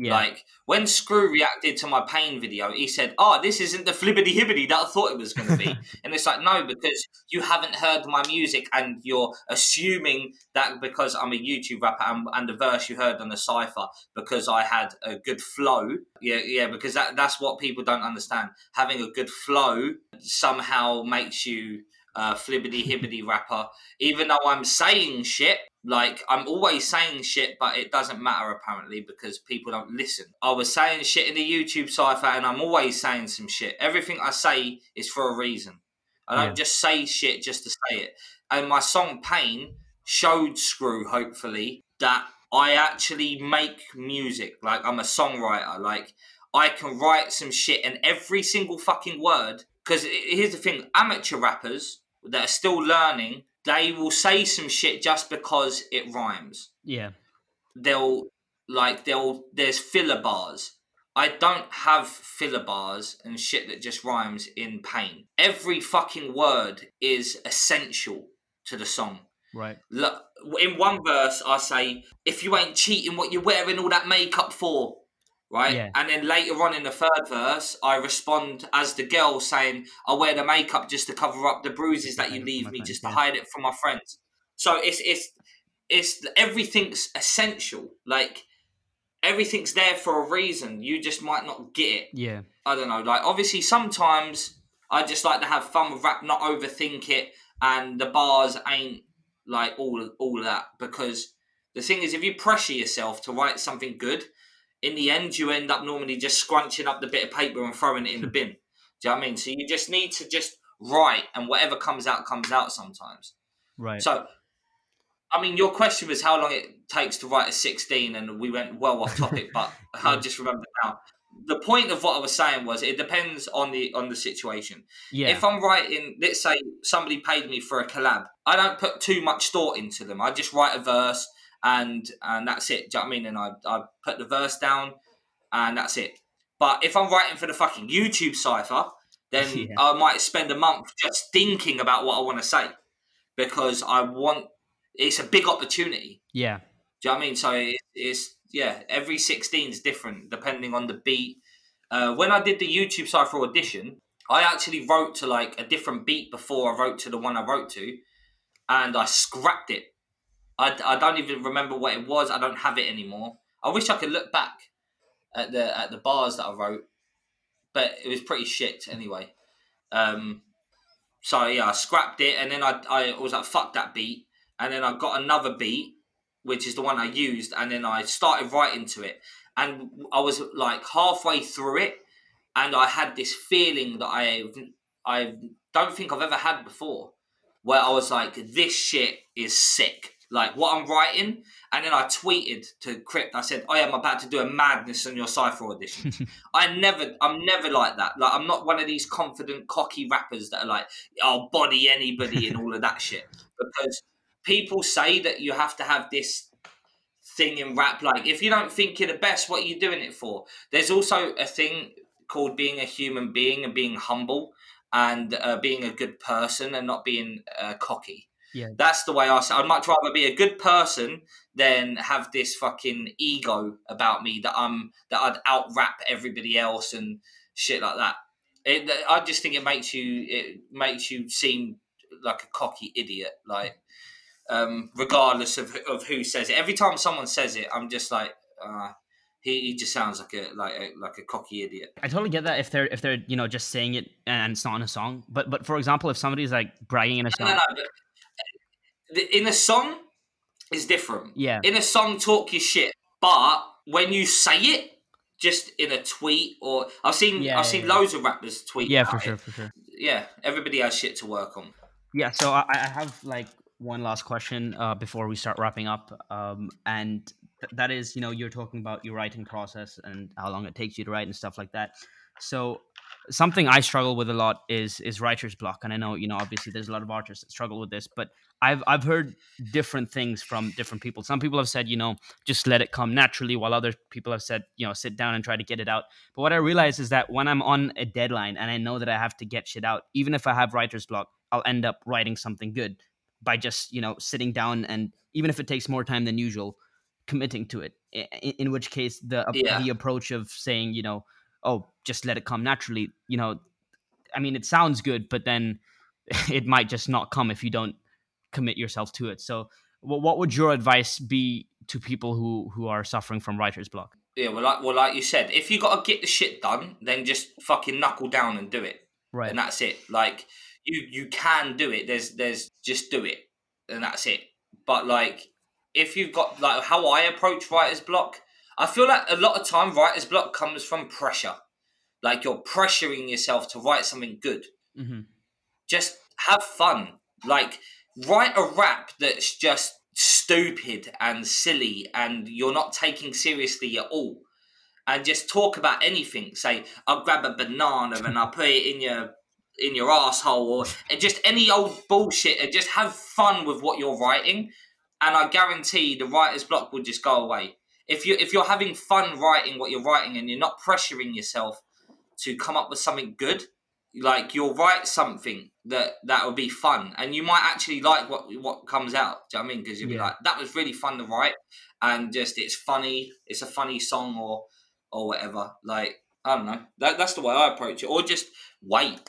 yeah. Like when Screw reacted to my pain video, he said, "Oh, this isn't the flibbity hibbity that I thought it was going to be," and it's like, no, because you haven't heard my music and you're assuming that because I'm a YouTube rapper and, and the verse you heard on the cipher because I had a good flow. Yeah, yeah, because that that's what people don't understand. Having a good flow somehow makes you uh, flibbity hibbity rapper. Even though I'm saying shit, like I'm always saying shit, but it doesn't matter apparently because people don't listen. I was saying shit in the YouTube cipher, and I'm always saying some shit. Everything I say is for a reason. I don't yeah. just say shit just to say it. And my song Pain showed Screw hopefully that I actually make music. Like I'm a songwriter. Like I can write some shit, and every single fucking word. Because here's the thing: amateur rappers that are still learning they will say some shit just because it rhymes. Yeah. They'll like they'll there's filler bars. I don't have filler bars and shit that just rhymes in pain. Every fucking word is essential to the song. Right. Look, in one verse, I say, "If you ain't cheating, what you wearing all that makeup for?" Right? Yeah. And then later on in the third verse, I respond as the girl saying, I wear the makeup just to cover up the bruises that you leave me, just to hide it from my friends. So it's it's it's everything's essential. Like everything's there for a reason. You just might not get it. Yeah. I don't know. Like obviously sometimes I just like to have fun with rap, not overthink it, and the bars ain't like all all that because the thing is if you pressure yourself to write something good in the end, you end up normally just scrunching up the bit of paper and throwing it in the hmm. bin. Do you know what I mean? So you just need to just write, and whatever comes out comes out sometimes. Right. So I mean, your question was how long it takes to write a 16, and we went well off topic, but I just remember now. The point of what I was saying was it depends on the on the situation. Yeah. If I'm writing, let's say somebody paid me for a collab, I don't put too much thought into them. I just write a verse and and that's it. Do you know what I mean? And I I put the verse down, and that's it. But if I'm writing for the fucking YouTube cipher, then yeah. I might spend a month just thinking about what I want to say because I want it's a big opportunity. Yeah. Do you know what I mean? So it, it's yeah, every 16 is different depending on the beat. Uh, when I did the YouTube Cypher audition, I actually wrote to like a different beat before I wrote to the one I wrote to, and I scrapped it. I, I don't even remember what it was. I don't have it anymore. I wish I could look back at the at the bars that I wrote, but it was pretty shit anyway. Um, so yeah, I scrapped it, and then I I was like, fuck that beat, and then I got another beat, which is the one I used, and then I started writing to it, and I was like halfway through it, and I had this feeling that I I don't think I've ever had before, where I was like, this shit is sick like what I'm writing. And then I tweeted to Crypt. I said, "I am about to do a madness on your cipher audition." I never, I'm never like that. Like I'm not one of these confident, cocky rappers that are like, "I'll body anybody" and all of that shit. Because people say that you have to have this thing in rap. Like if you don't think you're the best, what are you doing it for? There's also a thing called being a human being and being humble and uh, being a good person and not being uh, cocky. Yeah. That's the way I say. I'd much rather be a good person than have this fucking ego about me that I'm that I'd out rap everybody else and shit like that. It, I just think it makes you it makes you seem like a cocky idiot. Like, um, regardless of of who says it. Every time someone says it, I'm just like, uh, he, he just sounds like a like a, like a cocky idiot. I totally get that if they're if they're you know just saying it and it's not in a song. But but for example, if somebody's like bragging in a song, no, no, no, in a song is different. Yeah. In a song, talk your shit, but when you say it, just in a tweet or I've seen yeah, I've seen yeah. loads of rappers tweet. Yeah, for sure, it. for sure. Yeah, everybody has shit to work on. Yeah, so I, I have like one last question uh, before we start wrapping up, um, and th- that is, you know, you're talking about your writing process and how long it takes you to write and stuff like that. So something I struggle with a lot is is writer's block, and I know you know obviously there's a lot of artists that struggle with this, but I've I've heard different things from different people. Some people have said you know just let it come naturally, while other people have said you know sit down and try to get it out. But what I realize is that when I'm on a deadline and I know that I have to get shit out, even if I have writer's block, I'll end up writing something good by just you know sitting down and even if it takes more time than usual, committing to it. In, in which case the yeah. the approach of saying you know oh, just let it come naturally. You know, I mean, it sounds good, but then it might just not come if you don't commit yourself to it. So, well, what would your advice be to people who who are suffering from writer's block? Yeah, well, like well, like you said, if you got to get the shit done, then just fucking knuckle down and do it. Right, and that's it. Like you, you can do it. There's, there's just do it, and that's it. But like, if you've got like how I approach writer's block, I feel like a lot of time writer's block comes from pressure. Like you're pressuring yourself to write something good. Mm-hmm. Just have fun. Like write a rap that's just stupid and silly and you're not taking seriously at all. And just talk about anything. Say, I'll grab a banana and I'll put it in your in your asshole or just any old bullshit and just have fun with what you're writing and I guarantee the writer's block will just go away if you if you're having fun writing what you're writing and you're not pressuring yourself to come up with something good, like you'll write something that that will be fun, and you might actually like what what comes out. Do you know what I mean? Because you'll yeah. be like, that was really fun to write, and just it's funny. It's a funny song or or whatever. Like I don't know. That, that's the way I approach it. Or just wait.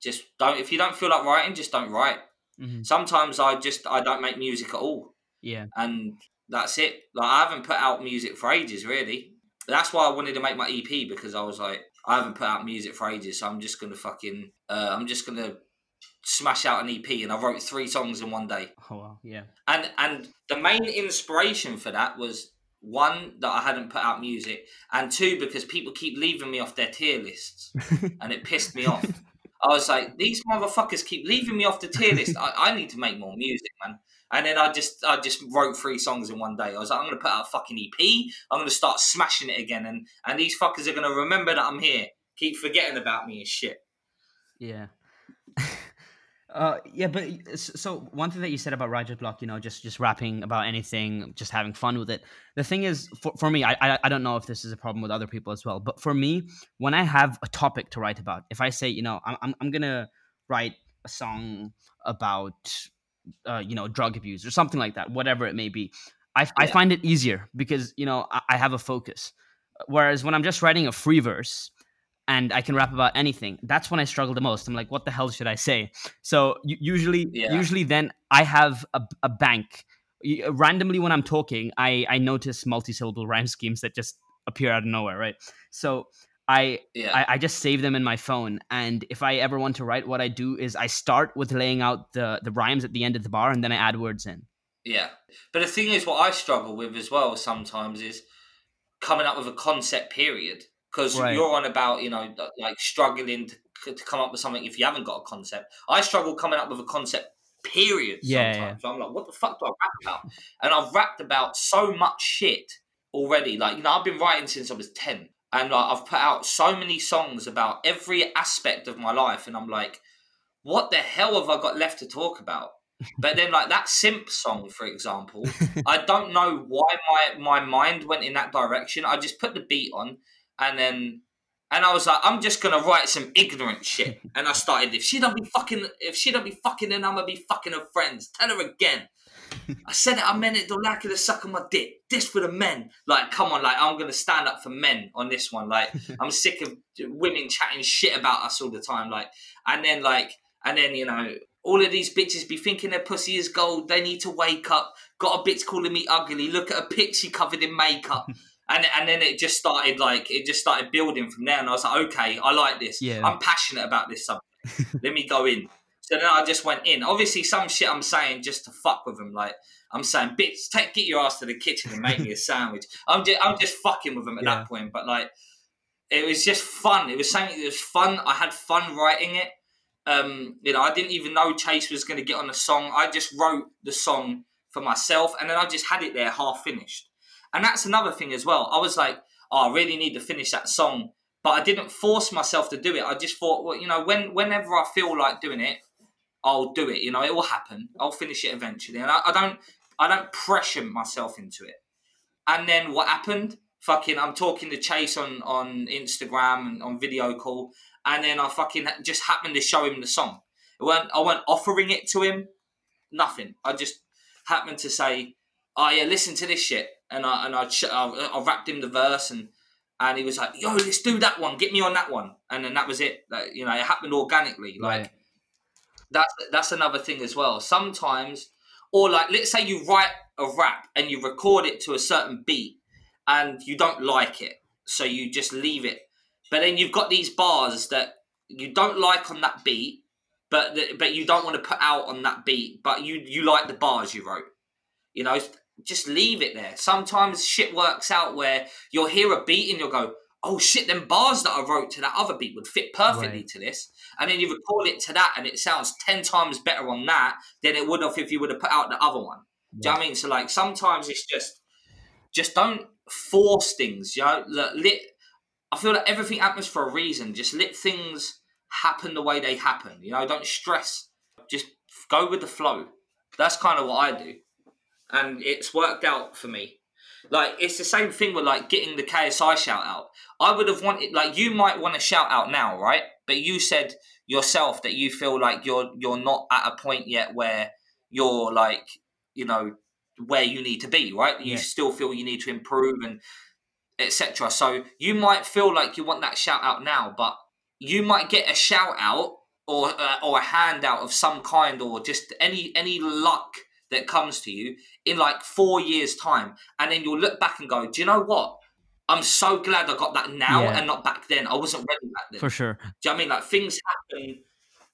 Just don't. If you don't feel like writing, just don't write. Mm-hmm. Sometimes I just I don't make music at all. Yeah. And that's it. Like I haven't put out music for ages, really. That's why I wanted to make my EP because I was like, I haven't put out music for ages, so I'm just gonna fucking, uh, I'm just gonna smash out an EP, and I wrote three songs in one day. Oh wow, yeah. And and the main inspiration for that was one that I hadn't put out music, and two because people keep leaving me off their tier lists, and it pissed me off. I was like, these motherfuckers keep leaving me off the tier list. I, I need to make more music, man. And then I just I just wrote three songs in one day. I was like, I'm gonna put out a fucking EP. I'm gonna start smashing it again, and and these fuckers are gonna remember that I'm here. Keep forgetting about me and shit. Yeah. Uh, yeah, but so one thing that you said about writer's block, you know, just just rapping about anything, just having fun with it. The thing is, for, for me, I, I don't know if this is a problem with other people as well, but for me, when I have a topic to write about, if I say, you know, I'm I'm, I'm gonna write a song about, uh, you know, drug abuse or something like that, whatever it may be, I, yeah. I find it easier because you know I, I have a focus. Whereas when I'm just writing a free verse, and I can rap about anything. That's when I struggle the most. I'm like, what the hell should I say? So usually, yeah. usually then I have a, a bank. Randomly when I'm talking, I I notice multi-syllable rhyme schemes that just appear out of nowhere, right? So I, yeah. I, I just save them in my phone, and if I ever want to write, what I do is I start with laying out the the rhymes at the end of the bar, and then I add words in. Yeah, but the thing is, what I struggle with as well sometimes is coming up with a concept period because right. you're on about you know like struggling to, to come up with something if you haven't got a concept. I struggle coming up with a concept. Period. Yeah, sometimes yeah. So I'm like, what the fuck do I rap about? and I've rapped about so much shit already. Like you know, I've been writing since I was ten, and like I've put out so many songs about every aspect of my life, and I'm like, what the hell have I got left to talk about? But then, like that simp song, for example, I don't know why my my mind went in that direction. I just put the beat on, and then and I was like, I'm just gonna write some ignorant shit. And I started, if she don't be fucking, if she don't be fucking, then I'm gonna be fucking her friends. Tell her again. I said it, I meant it. The lack of to suck on my dick. This for the men. Like, come on, like I'm gonna stand up for men on this one. Like, I'm sick of women chatting shit about us all the time. Like, and then like, and then you know, all of these bitches be thinking their pussy is gold. They need to wake up. Got a bitch calling me ugly. Look at a picture covered in makeup and and then it just started like it just started building from there, and I was like, okay, I like this. Yeah. I'm passionate about this subject. Let me go in. So then I just went in. Obviously, some shit I'm saying just to fuck with them. Like I'm saying, bitch, take get your ass to the kitchen and make me a sandwich. I'm just I'm just fucking with them at yeah. that point. But like, it was just fun. It was something. It was fun. I had fun writing it. Um, you know, I didn't even know Chase was going to get on the song. I just wrote the song for myself, and then I just had it there half finished. And that's another thing as well. I was like, oh, I really need to finish that song, but I didn't force myself to do it. I just thought, well, you know, when whenever I feel like doing it, I'll do it. You know, it will happen. I'll finish it eventually, and I, I don't, I don't pressure myself into it. And then what happened? Fucking, I'm talking to Chase on on Instagram and on video call, and then I fucking just happened to show him the song. It weren't, I weren't offering it to him. Nothing. I just happened to say, "Oh yeah, listen to this shit." and I and I, I, I rapped him the verse and and he was like, "Yo, let's do that one. Get me on that one." And then that was it. Like, you know, it happened organically. Like right. That's that's another thing as well. Sometimes, or like, let's say you write a rap and you record it to a certain beat, and you don't like it, so you just leave it. But then you've got these bars that you don't like on that beat, but the, but you don't want to put out on that beat, but you you like the bars you wrote. You know, just leave it there. Sometimes shit works out where you'll hear a beat and you'll go, oh shit, them bars that I wrote to that other beat would fit perfectly right. to this. And then you record it to that and it sounds 10 times better on that than it would have if you would have put out the other one. Do you know what I mean? So like sometimes it's just, just don't force things, you know? Let, I feel like everything happens for a reason. Just let things happen the way they happen. You know, don't stress. Just go with the flow. That's kind of what I do and it's worked out for me. Like it's the same thing with like getting the KSI shout out. I would have wanted like you might want to shout out now, right? But you said yourself that you feel like you're you're not at a point yet where you're like you know where you need to be, right? You yeah. still feel you need to improve and etc. So you might feel like you want that shout out now, but you might get a shout out or uh, or a handout of some kind or just any any luck that comes to you in like four years' time, and then you'll look back and go, "Do you know what? I'm so glad I got that now yeah. and not back then. I wasn't ready back then." For sure. Do you know I mean? Like things happen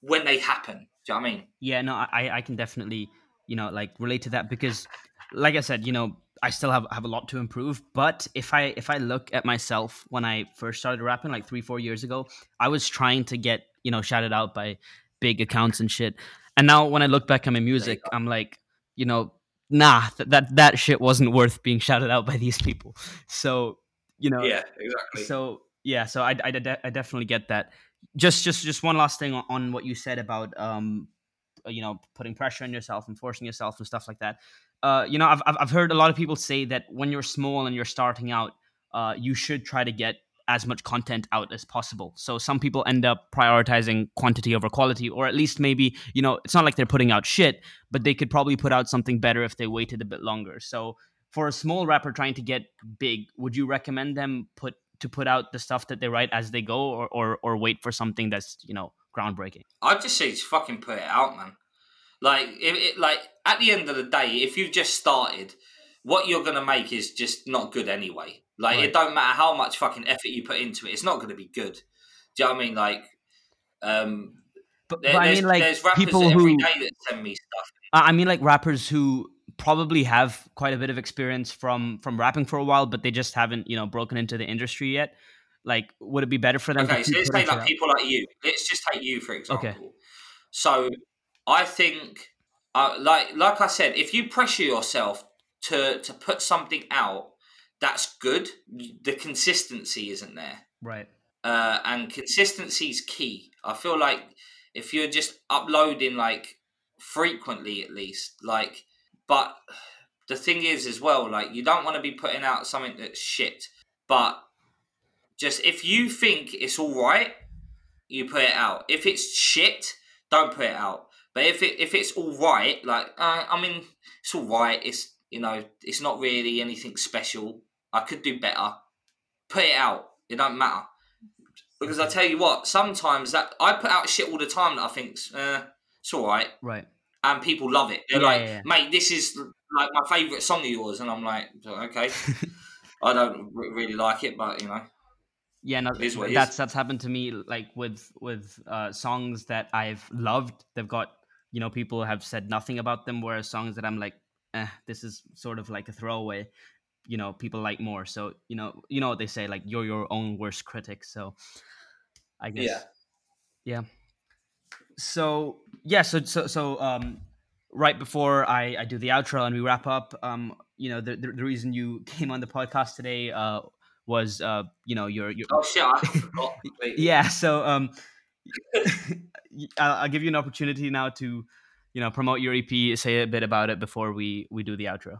when they happen. Do you know what I mean? Yeah, no, I I can definitely you know like relate to that because, like I said, you know. I still have, have a lot to improve, but if I if I look at myself when I first started rapping like three four years ago, I was trying to get you know shouted out by big accounts and shit. And now when I look back at my music, I'm like, you know, nah, that that, that shit wasn't worth being shouted out by these people. So you know, yeah, exactly. So yeah, so I I, I definitely get that. Just just just one last thing on what you said about um you know putting pressure on yourself and forcing yourself and stuff like that. Uh, you know, I've I've heard a lot of people say that when you're small and you're starting out, uh, you should try to get as much content out as possible. So some people end up prioritizing quantity over quality, or at least maybe, you know, it's not like they're putting out shit, but they could probably put out something better if they waited a bit longer. So for a small rapper trying to get big, would you recommend them put to put out the stuff that they write as they go or or, or wait for something that's, you know, groundbreaking? I'd just say just fucking put it out, man. Like if it, like at the end of the day, if you've just started, what you're gonna make is just not good anyway. Like right. it don't matter how much fucking effort you put into it, it's not gonna be good. Do you know what I mean? Like, um, but, but I mean, like people who send me stuff. I mean, like rappers who probably have quite a bit of experience from from rapping for a while, but they just haven't, you know, broken into the industry yet. Like, would it be better for them? Okay, so let's take like people like you. Let's just take you for example. Okay. So I think, uh, like like I said, if you pressure yourself to to put something out that's good, the consistency isn't there. Right. Uh, and consistency is key. I feel like if you're just uploading like frequently at least, like, but the thing is as well, like you don't want to be putting out something that's shit. But just if you think it's all right, you put it out. If it's shit, don't put it out. But if it if it's all right, like uh, I mean, it's all right. It's you know, it's not really anything special. I could do better. Put it out. It don't matter. Because I tell you what, sometimes that I put out shit all the time that I think uh, it's all right. Right. And people love it. They're yeah, like, yeah, mate, this is like my favourite song of yours. And I'm like, okay. I don't really like it, but you know. Yeah, no, that's that's happened to me. Like with with uh, songs that I've loved, they've got you know people have said nothing about them whereas songs that i'm like eh, this is sort of like a throwaway you know people like more so you know you know what they say like you're your own worst critic so i guess yeah yeah so yeah so so so um right before i i do the outro and we wrap up um you know the the, the reason you came on the podcast today uh was uh you know your your oh shit I forgot yeah so um I'll, I'll give you an opportunity now to, you know, promote your EP, say a bit about it before we we do the outro.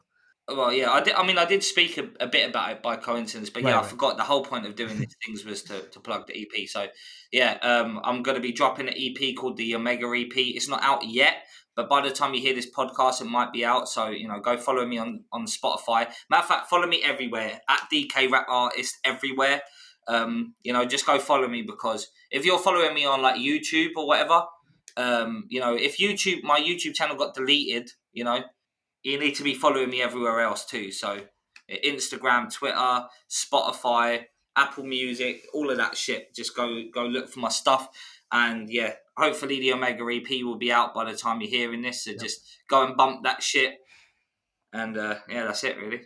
Well, yeah, I did. I mean, I did speak a, a bit about it by coincidence, but yeah, right, I forgot the whole point of doing these things was to, to plug the EP. So, yeah, um, I'm going to be dropping an EP called the Omega EP. It's not out yet, but by the time you hear this podcast, it might be out. So, you know, go follow me on on Spotify. Matter of fact, follow me everywhere at DK Rap Artist everywhere. Um, you know, just go follow me because if you're following me on like YouTube or whatever, um, you know, if YouTube, my YouTube channel got deleted, you know, you need to be following me everywhere else too. So Instagram, Twitter, Spotify, Apple Music, all of that shit. Just go go look for my stuff. And yeah, hopefully the Omega EP will be out by the time you're hearing this. So yep. just go and bump that shit. And uh, yeah, that's it really.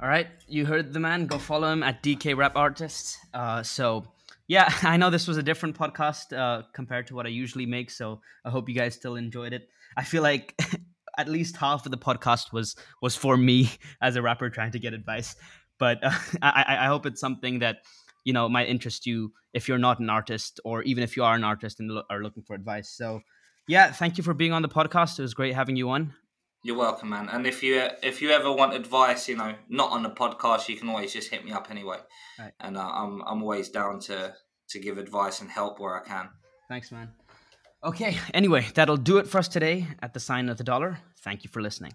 All right, you heard the man. Go follow him at DK Rap Artist. Uh, so yeah, I know this was a different podcast uh, compared to what I usually make, so I hope you guys still enjoyed it. I feel like at least half of the podcast was was for me as a rapper trying to get advice, but uh, I, I hope it's something that you know might interest you if you're not an artist or even if you are an artist and lo- are looking for advice. So yeah, thank you for being on the podcast. It was great having you on. You're welcome, man. And if you if you ever want advice, you know, not on the podcast, you can always just hit me up anyway. Right. And uh, I'm I'm always down to to give advice and help where I can. Thanks, man. Okay. Anyway, that'll do it for us today at the sign of the dollar. Thank you for listening.